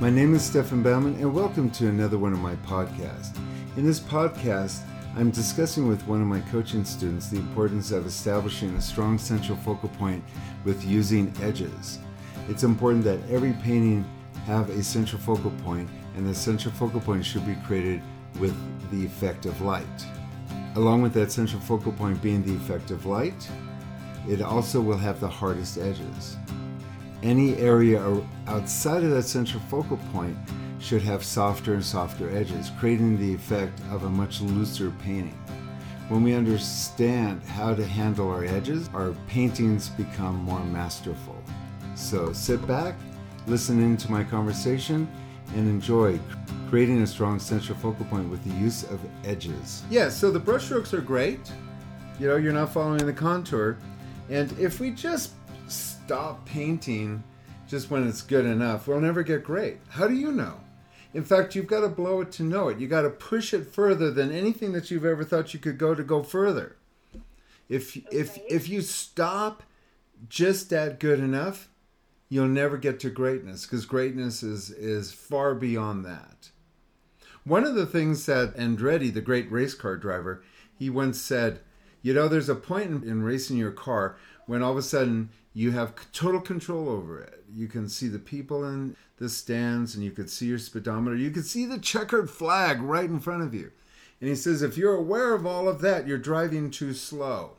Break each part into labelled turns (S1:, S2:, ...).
S1: My name is Stefan Baumann, and welcome to another one of my podcasts. In this podcast, I'm discussing with one of my coaching students the importance of establishing a strong central focal point with using edges. It's important that every painting have a central focal point, and the central focal point should be created with the effect of light. Along with that central focal point being the effect of light, it also will have the hardest edges. Any area outside of that central focal point should have softer and softer edges, creating the effect of a much looser painting. When we understand how to handle our edges, our paintings become more masterful. So sit back, listen into my conversation, and enjoy creating a strong central focal point with the use of edges. Yeah, so the brushstrokes are great. You know, you're not following the contour. And if we just stop painting just when it's good enough, we'll never get great. How do you know? In fact, you've got to blow it to know it. You got to push it further than anything that you've ever thought you could go to go further. If okay. if if you stop just at good enough, you'll never get to greatness because greatness is is far beyond that. One of the things that Andretti, the great race car driver, he once said, you know, there's a point in, in racing your car when all of a sudden you have total control over it. You can see the people in the stands and you could see your speedometer. You could see the checkered flag right in front of you. And he says, if you're aware of all of that, you're driving too slow.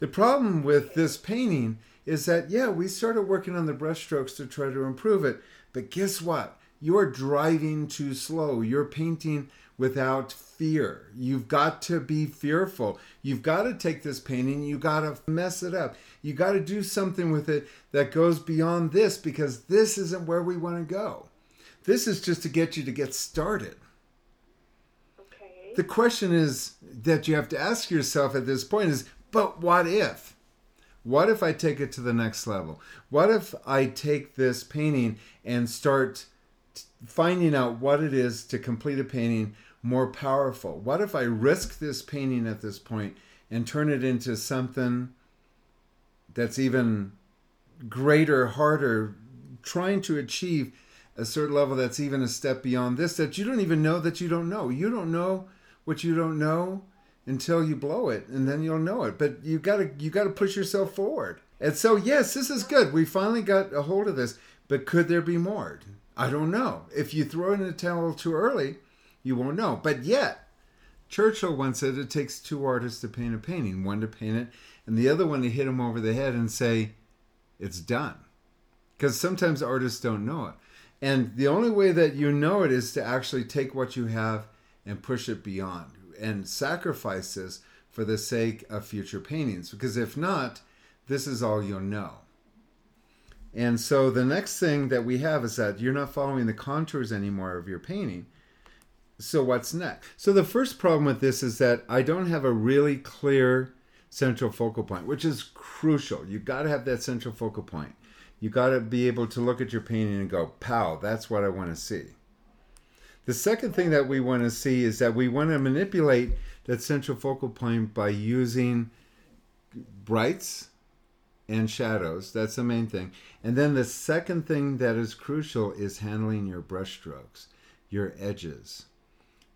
S1: The problem with this painting is that, yeah, we started working on the brushstrokes to try to improve it. But guess what? You're driving too slow. You're painting without fear. You've got to be fearful. You've got to take this painting, you got to mess it up. You got to do something with it that goes beyond this because this isn't where we want to go. This is just to get you to get started.
S2: Okay.
S1: The question is that you have to ask yourself at this point is, but what if? What if I take it to the next level? What if I take this painting and start finding out what it is to complete a painting more powerful? What if I risk this painting at this point and turn it into something that's even greater, harder, trying to achieve a certain level that's even a step beyond this that you don't even know that you don't know. You don't know what you don't know until you blow it and then you'll know it. But you got to you got to push yourself forward. And so yes, this is good. We finally got a hold of this, but could there be more? I don't know. If you throw in a towel too early, you won't know. But yet, Churchill once said it takes two artists to paint a painting one to paint it, and the other one to hit him over the head and say, it's done. Because sometimes artists don't know it. And the only way that you know it is to actually take what you have and push it beyond and sacrifice this for the sake of future paintings. Because if not, this is all you'll know. And so the next thing that we have is that you're not following the contours anymore of your painting. So what's next? So the first problem with this is that I don't have a really clear central focal point, which is crucial. You got to have that central focal point. You got to be able to look at your painting and go, "Pow, that's what I want to see." The second thing that we want to see is that we want to manipulate that central focal point by using brights and shadows. That's the main thing. And then the second thing that is crucial is handling your brush strokes, your edges.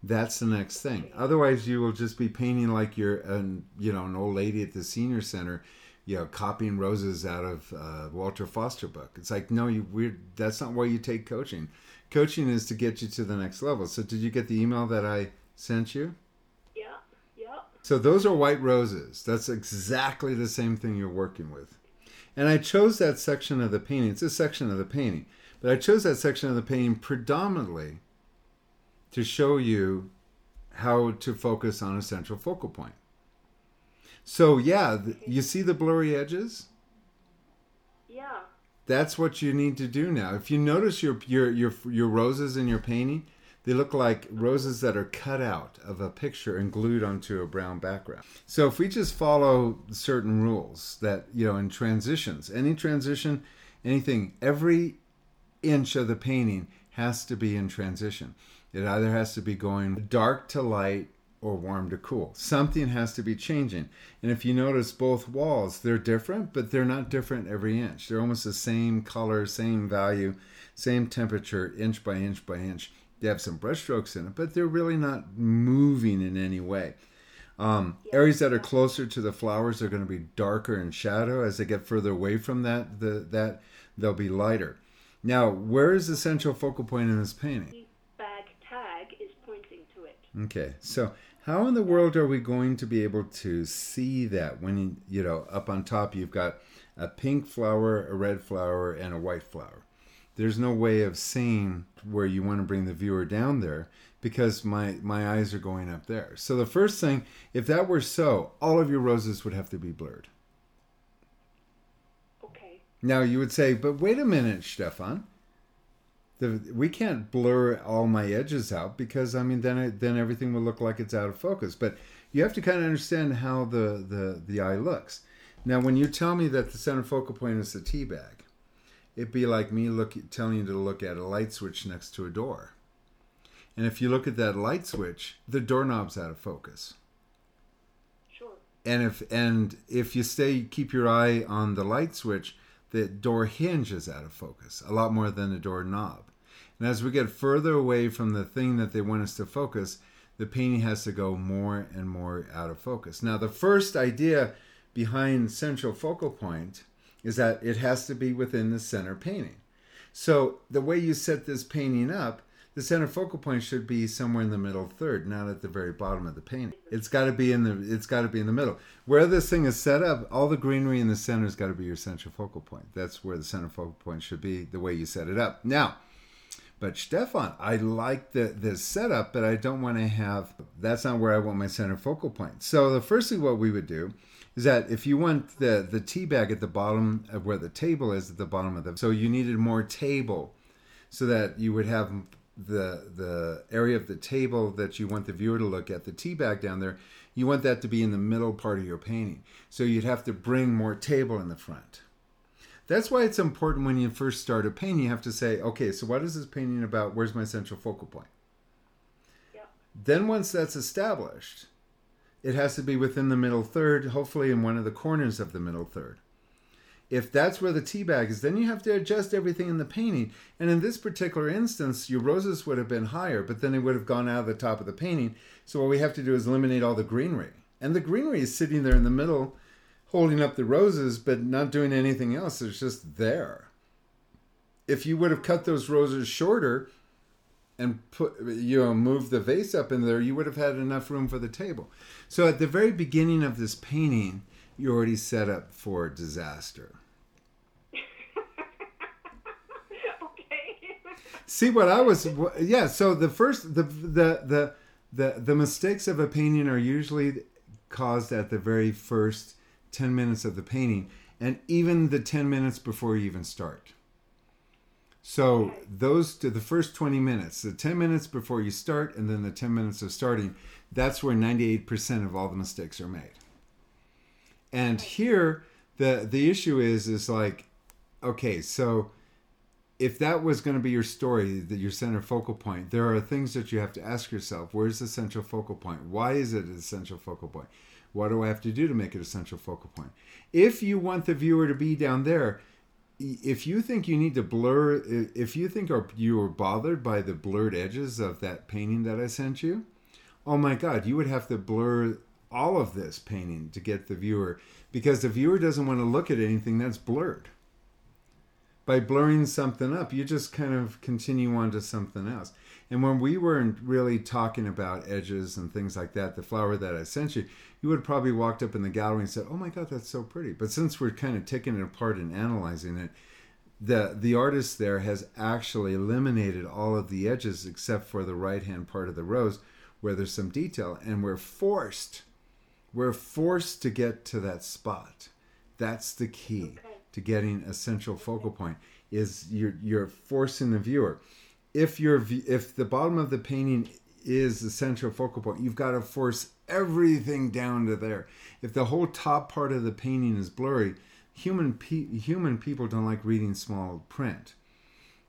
S1: That's the next thing. Otherwise, you will just be painting like you're an you know an old lady at the senior center, you know, copying roses out of uh, Walter Foster book. It's like no, you weird. That's not why you take coaching. Coaching is to get you to the next level. So, did you get the email that I sent you?
S2: Yeah, yeah.
S1: So those are white roses. That's exactly the same thing you're working with. And I chose that section of the painting. It's a section of the painting, but I chose that section of the painting predominantly to show you how to focus on a central focal point. So yeah, you see the blurry edges?
S2: Yeah.
S1: That's what you need to do now. If you notice your your your your roses in your painting, they look like uh-huh. roses that are cut out of a picture and glued onto a brown background. So if we just follow certain rules that, you know, in transitions, any transition, anything, every inch of the painting has to be in transition. It either has to be going dark to light or warm to cool. Something has to be changing. And if you notice both walls, they're different, but they're not different every inch. They're almost the same color, same value, same temperature, inch by inch by inch. They have some brush strokes in it, but they're really not moving in any way. Um, areas that are closer to the flowers are going to be darker in shadow. As they get further away from that, the, that they'll be lighter. Now, where is the central focal point in this painting?
S2: The bag tag is pointing to it.
S1: Okay, so how in the world are we going to be able to see that when you, know up on top you've got a pink flower, a red flower, and a white flower? There's no way of seeing where you want to bring the viewer down there because my my eyes are going up there. So the first thing, if that were so, all of your roses would have to be blurred.
S2: Okay.
S1: Now you would say, but wait a minute, Stefan. The, we can't blur all my edges out because I mean then it, then everything will look like it's out of focus. But you have to kind of understand how the, the, the eye looks. Now, when you tell me that the center focal point is the tea bag, it'd be like me look, telling you to look at a light switch next to a door. And if you look at that light switch, the doorknob's out of focus.
S2: Sure.
S1: And if and if you stay keep your eye on the light switch, the door hinge is out of focus a lot more than the door knob. And as we get further away from the thing that they want us to focus, the painting has to go more and more out of focus. Now, the first idea behind central focal point is that it has to be within the center painting. So, the way you set this painting up, the center focal point should be somewhere in the middle third, not at the very bottom of the painting. It's got to be in the it's got to be in the middle. Where this thing is set up, all the greenery in the center has got to be your central focal point. That's where the center focal point should be the way you set it up. Now, but Stefan, I like the the setup, but I don't want to have. That's not where I want my center focal point. So the first thing what we would do is that if you want the the tea bag at the bottom of where the table is at the bottom of the, so you needed more table, so that you would have the the area of the table that you want the viewer to look at, the tea bag down there, you want that to be in the middle part of your painting. So you'd have to bring more table in the front. That's why it's important when you first start a painting, you have to say, okay, so what is this painting about? Where's my central focal point?
S2: Yeah.
S1: Then once that's established, it has to be within the middle third, hopefully in one of the corners of the middle third. If that's where the tea bag is, then you have to adjust everything in the painting. And in this particular instance, your roses would have been higher, but then it would have gone out of the top of the painting. So what we have to do is eliminate all the greenery. And the greenery is sitting there in the middle, holding up the roses, but not doing anything else. It's just there. If you would have cut those roses shorter and put you know move the vase up in there, you would have had enough room for the table. So at the very beginning of this painting, you're already set up for disaster.
S2: okay.
S1: See what I was yeah, so the first the the the the, the mistakes of a painting are usually caused at the very first 10 minutes of the painting and even the 10 minutes before you even start. So those to the first 20 minutes, the 10 minutes before you start and then the 10 minutes of starting, that's where 98% of all the mistakes are made. And here the the issue is is like okay, so if that was going to be your story, that your center focal point, there are things that you have to ask yourself. Where's the central focal point? Why is it a central focal point? What do I have to do to make it a central focal point? If you want the viewer to be down there, if you think you need to blur, if you think you are bothered by the blurred edges of that painting that I sent you, oh my God, you would have to blur all of this painting to get the viewer because the viewer doesn't want to look at anything that's blurred. By blurring something up, you just kind of continue on to something else. And when we weren't really talking about edges and things like that, the flower that I sent you, you would have probably walked up in the gallery and said, "Oh my God, that's so pretty." But since we're kind of taking it apart and analyzing it, the the artist there has actually eliminated all of the edges except for the right hand part of the rose where there's some detail, and we're forced we're forced to get to that spot. That's the key
S2: Okay.
S1: to getting a central focal point. Is you're you're forcing the viewer. If your if the bottom of the painting is the central focal point, you've got to force everything down to there. If the whole top part of the painting is blurry, human pe- human people don't like reading small print.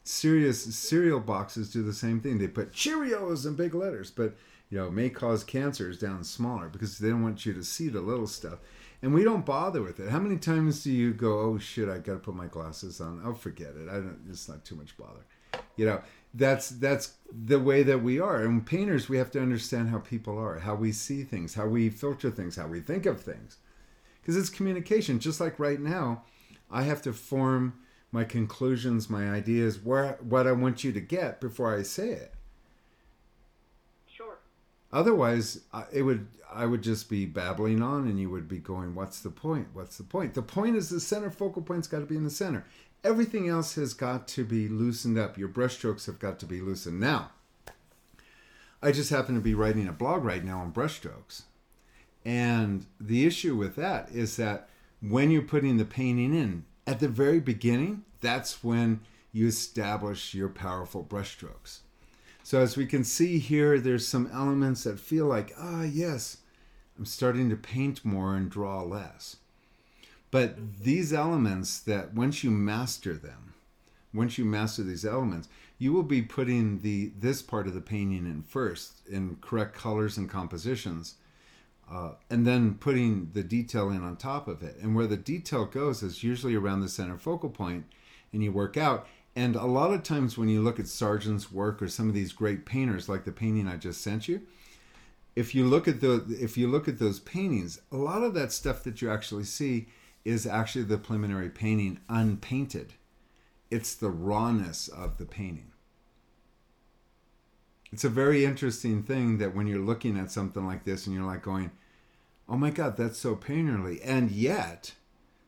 S1: Serious cereal boxes do the same thing. They put Cheerios in big letters, but you know, may cause cancers down smaller because they don't want you to see the little stuff. And we don't bother with it. How many times do you go, oh shit, I got to put my glasses on? I'll oh, forget it. I don't. It's not too much bother. You know, that's that's the way that we are. And painters, we have to understand how people are, how we see things, how we filter things, how we think of things, because it's communication. Just like right now, I have to form my conclusions, my ideas, where what I want you to get before I say it.
S2: Sure.
S1: Otherwise, it would I would just be babbling on, and you would be going, "What's the point? What's the point?" The point is the center focal point's got to be in the center. Everything else has got to be loosened up. Your brushstrokes have got to be loosened. Now, I just happen to be writing a blog right now on brushstrokes, and the issue with that is that when you're putting the painting in at the very beginning, that's when you establish your powerful brushstrokes. So as we can see here, there's some elements that feel like, ah, yes, I'm starting to paint more and draw less. But these elements that once you master them, once you master these elements, you will be putting the this part of the painting in first in correct colors and compositions, uh, and then putting the detail in on top of it. And where the detail goes is usually around the center focal point, and you work out. And a lot of times when you look at Sargent's work or some of these great painters, like the painting I just sent you, if you look at the if you look at those paintings, a lot of that stuff that you actually see is actually the preliminary painting unpainted. It's the rawness of the painting. It's a very interesting thing that when you're looking at something like this and you're like going, "Oh my god, that's so painterly." And yet,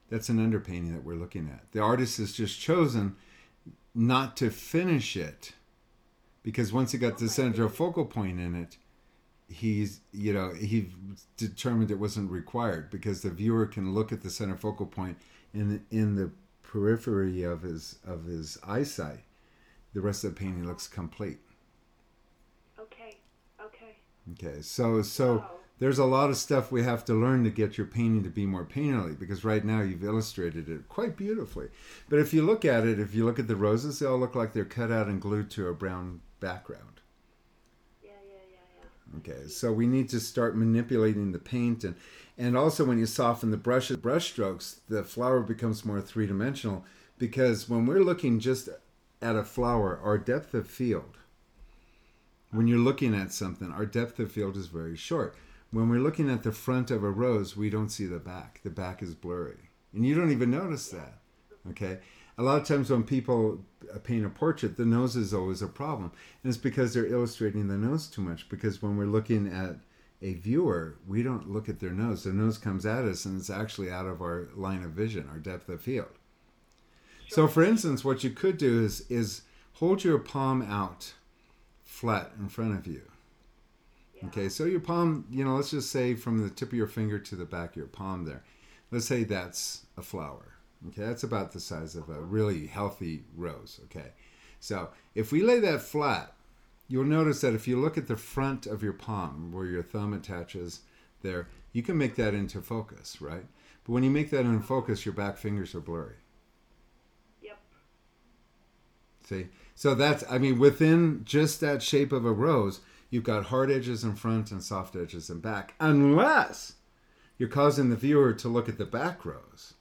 S1: that's an underpainting that we're looking at. The artist has just chosen not to finish it because once it got the oh central focal point in it, he's you know he determined it wasn't required because the viewer can look at the center focal point in in the periphery of his of his eyesight. The rest of the painting looks complete.
S2: Okay. Okay.
S1: Okay, so so
S2: Wow.
S1: there's a lot of stuff we have to learn to get your painting to be more painterly because right now you've illustrated it quite beautifully. But if you look at it, if you look at the roses, they all look like they're cut out and glued to a brown background.
S2: Yeah. Yeah. Yeah. Yeah.
S1: Okay, so we need to start manipulating the paint and and also when you soften the brushes, brush strokes, the flower becomes more three dimensional because when we're looking just at a flower, our depth of field, when you're looking at something, our depth of field is very short. When we're looking at the front of a rose, we don't see the back. The back is blurry. And you don't even notice that. Okay? A lot of times when people uh, paint a portrait, the nose is always a problem. And it's because they're illustrating the nose too much. Because when we're looking at a viewer, we don't look at their nose. Their nose comes at us and it's actually out of our line of vision, our depth of field. So, for instance, what you could do is is hold your palm out flat in front of you.
S2: Yeah.
S1: Okay, so your palm, you know, let's just say from the tip of your finger to the back of your palm there. Let's say that's a flower. Okay, that's about the size of a really healthy rose. Okay, so if we lay that flat, you'll notice that if you look at the front of your palm where your thumb attaches there, you can make that into focus, right? But when you make that in focus, your back fingers are blurry.
S2: Yep.
S1: See? So that's, I mean, within just that shape of a rose, you've got hard edges in front and soft edges in back, unless you're causing the viewer to look at the back rose.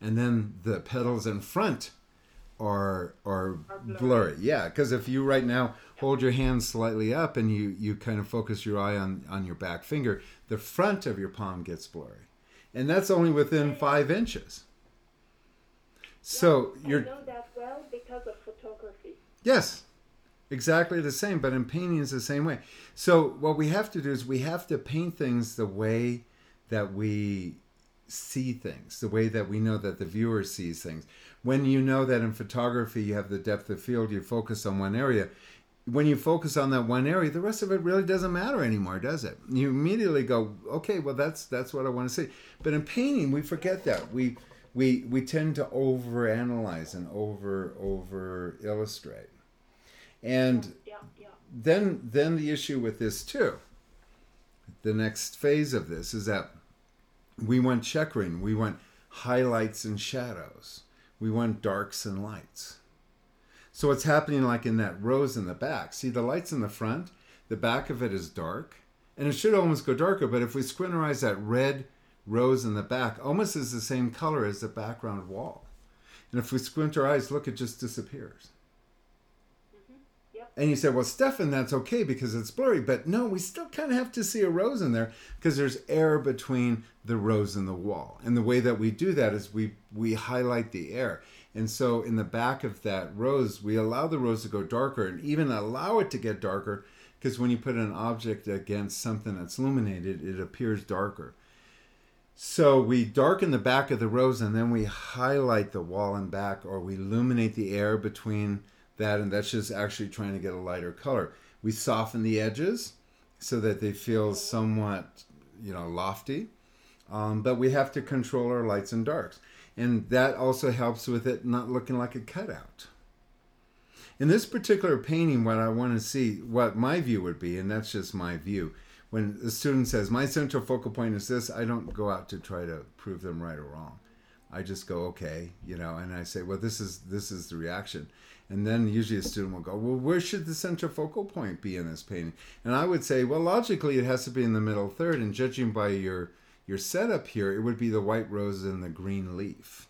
S1: And then the petals in front are are
S2: Are blurry.
S1: blurry. Yeah, because if you right now hold your hand slightly up and you you kind of focus your eye on on your back finger, the front of your palm gets blurry, and that's only within five inches. So
S2: I
S1: you're
S2: know that well because of photography.
S1: Yes, exactly the same. But in painting, it's the same way. So what we have to do is we have to paint things the way that we see things, the way that we know that the viewer sees things. When you know that in photography you have the depth of field, you focus on one area. When you focus on that one area, the rest of it really doesn't matter anymore, does it? You immediately go, okay, well that's that's what I want to see. But in painting, we forget that. We we we tend to overanalyze and over over illustrate. And
S2: Yeah. Yeah.
S1: then then the issue with this too the next phase of this is that we want checkering we want highlights and shadows we want darks and lights so what's happening like in that rose in the back see the lights in the front the back of it is dark, and it should almost go darker. But if we squint our eyes, that red rose in the back almost is the same color as the background wall. And if we squint our eyes, look, it just disappears. And you say, well, Stefan, that's okay because it's blurry. But no, we still kind of have to see a rose in there because there's air between the rose and the wall. And the way that we do that is we, we highlight the air. And so in the back of that rose, we allow the rose to go darker and even allow it to get darker because when you put an object against something that's illuminated, it appears darker. So we darken the back of the rose and then we highlight the wall and back, or we illuminate the air between that, and that's just actually trying to get a lighter color. We soften the edges so that they feel somewhat, you know, lofty. Um, but we have to control our lights and darks. And that also helps with it not looking like a cutout. In this particular painting, what I want to see, what my view would be, and that's just my view, when the student says, My central focal point is this, I don't go out to try to prove them right or wrong. I just go, okay, you know, and I say, well, this is this is the reaction, and then usually a student will go, well, where should the central focal point be in this painting? And I would say, well, logically, it has to be in the middle third, and judging by your your setup here, it would be the white rose and the green leaf,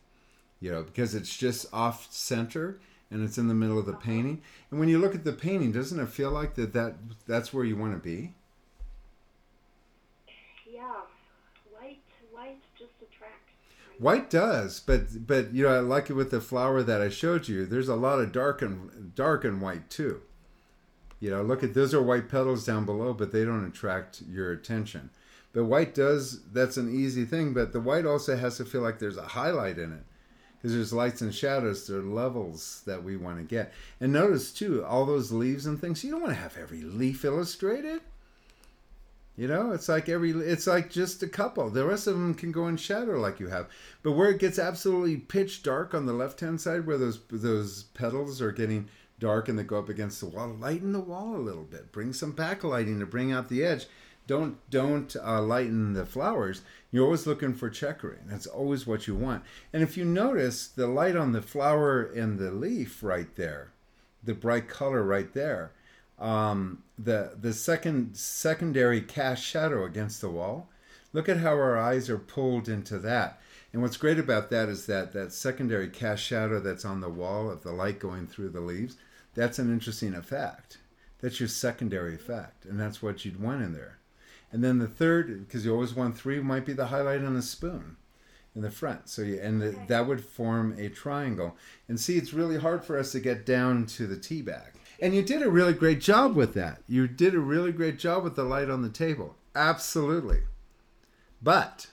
S1: you know, because it's just off center and it's in the middle of the painting. And when you look at the painting, doesn't it feel like that that that's where you want to be?
S2: Yeah. White, white just attracts.
S1: White does, but but you know I like it with the flower that I showed you. There's a lot of dark and dark and white too. You know, look at those are white petals down below, but they don't attract your attention. But white does. That's an easy thing. But the white also has to feel like there's a highlight in it because there's lights and shadows. There are levels that we want to get. And notice too, all those leaves and things. You don't want to have every leaf illustrated. You know, it's like every it's like just a couple. The rest of them can go in shadow like you have. But where it gets absolutely pitch dark on the left hand side, where those those petals are getting dark and they go up against the wall, lighten the wall a little bit. Bring some backlighting to bring out the edge. Don't don't uh, lighten the flowers. You're always looking for checkering. That's always what you want. And if you notice the light on the flower and the leaf right there, the bright color right there, um, the the second secondary cast shadow against the wall. Look at how our eyes are pulled into that. And what's great about that is that that secondary cast shadow that's on the wall of the light going through the leaves, that's an interesting effect. That's your secondary effect, and that's what you'd want in there. And then the third, because you always want three, might be the highlight on the spoon in the front. So you, and the, that would form a triangle. And see, it's really hard for us to get down to the tea bag. And you did a really great job with that. You did a really great job with the light on the table. Absolutely. But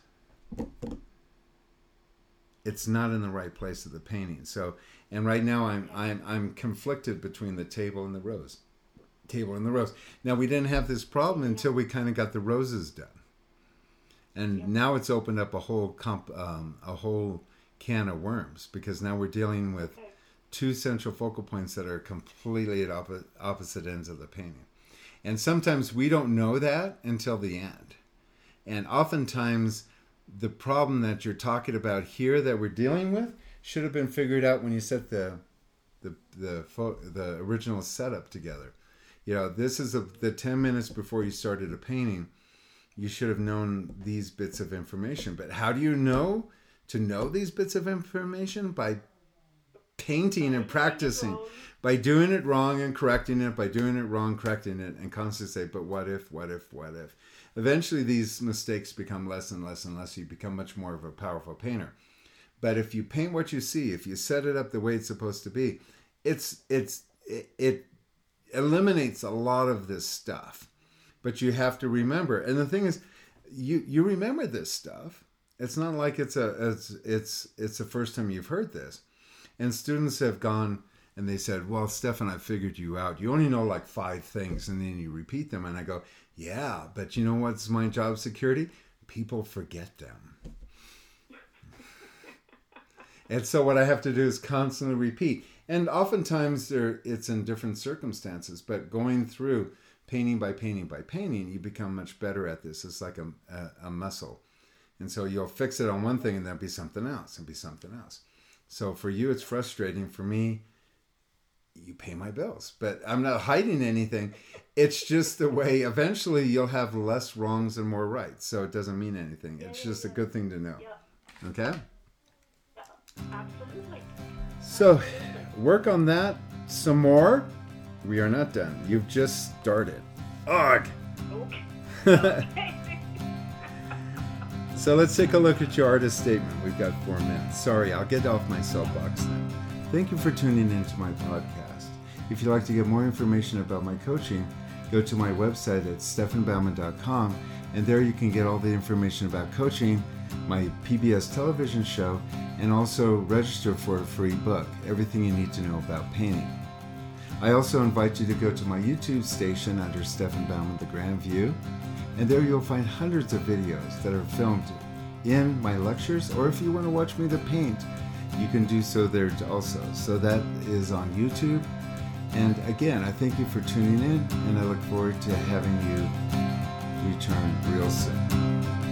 S1: it's not in the right place of the painting. So, and right now I'm I'm I'm conflicted between the table and the rose. Table and the rose. Now we didn't have this problem until we kind of got the roses done. And now it's opened up a whole comp, um, a whole can of worms because now we're dealing with two central focal points that are completely at oppo- opposite ends of the painting. And sometimes we don't know that until the end. And oftentimes, the problem that you're talking about here that we're dealing with should have been figured out when you set the the the fo- the original setup together. You know, this is a, the 10 minutes before you started a painting. You should have known these bits of information. But how do you know to know these bits of information? By painting and practicing by doing it wrong and correcting it by doing it wrong correcting it and constantly say but what if what if what if? Eventually these mistakes become less and less and less. You become much more of a powerful painter. But if you paint what you see if you set it up the way it's supposed to be it's it's it, it eliminates a lot of this stuff. But you have to remember and the thing is you you remember this stuff. It's not like it's a it's it's it's the first time you've heard this and students have gone and they said, Well, Stefan, I figured you out. You only know like five things and then you repeat them. And I go, Yeah, but you know what's my job security? People forget them. and so what I have to do is constantly repeat. And oftentimes there it's in different circumstances, but going through painting by painting by painting, you become much better at this. It's like a, a, a muscle. And so you'll fix it on one thing and then be something else and be something else. So for you, it's frustrating. For me, you pay my bills. But I'm not hiding anything. It's just the way eventually you'll have less wrongs and more rights. So it doesn't mean anything. It's just a good thing to know. Okay?
S2: Absolutely.
S1: So work on that some more. We are not done. You've just started. Ugh.
S2: Okay.
S1: So let's take a look at your artist statement. We've got four minutes. Sorry, I'll get off my soapbox now. Thank you for tuning into my podcast. If you'd like to get more information about my coaching, go to my website at stefanbaumann.com and there you can get all the information about coaching, my PBS television show, and also register for a free book, Everything You Need to Know About Painting. I also invite you to go to my YouTube station under Stefan Baumann The Grand View, and there you'll find hundreds of videos that are filmed in my lectures, or if you want to watch me to paint, you can do so there also. So that is on YouTube. And again, I thank you for tuning in, and I look forward to having you return real soon.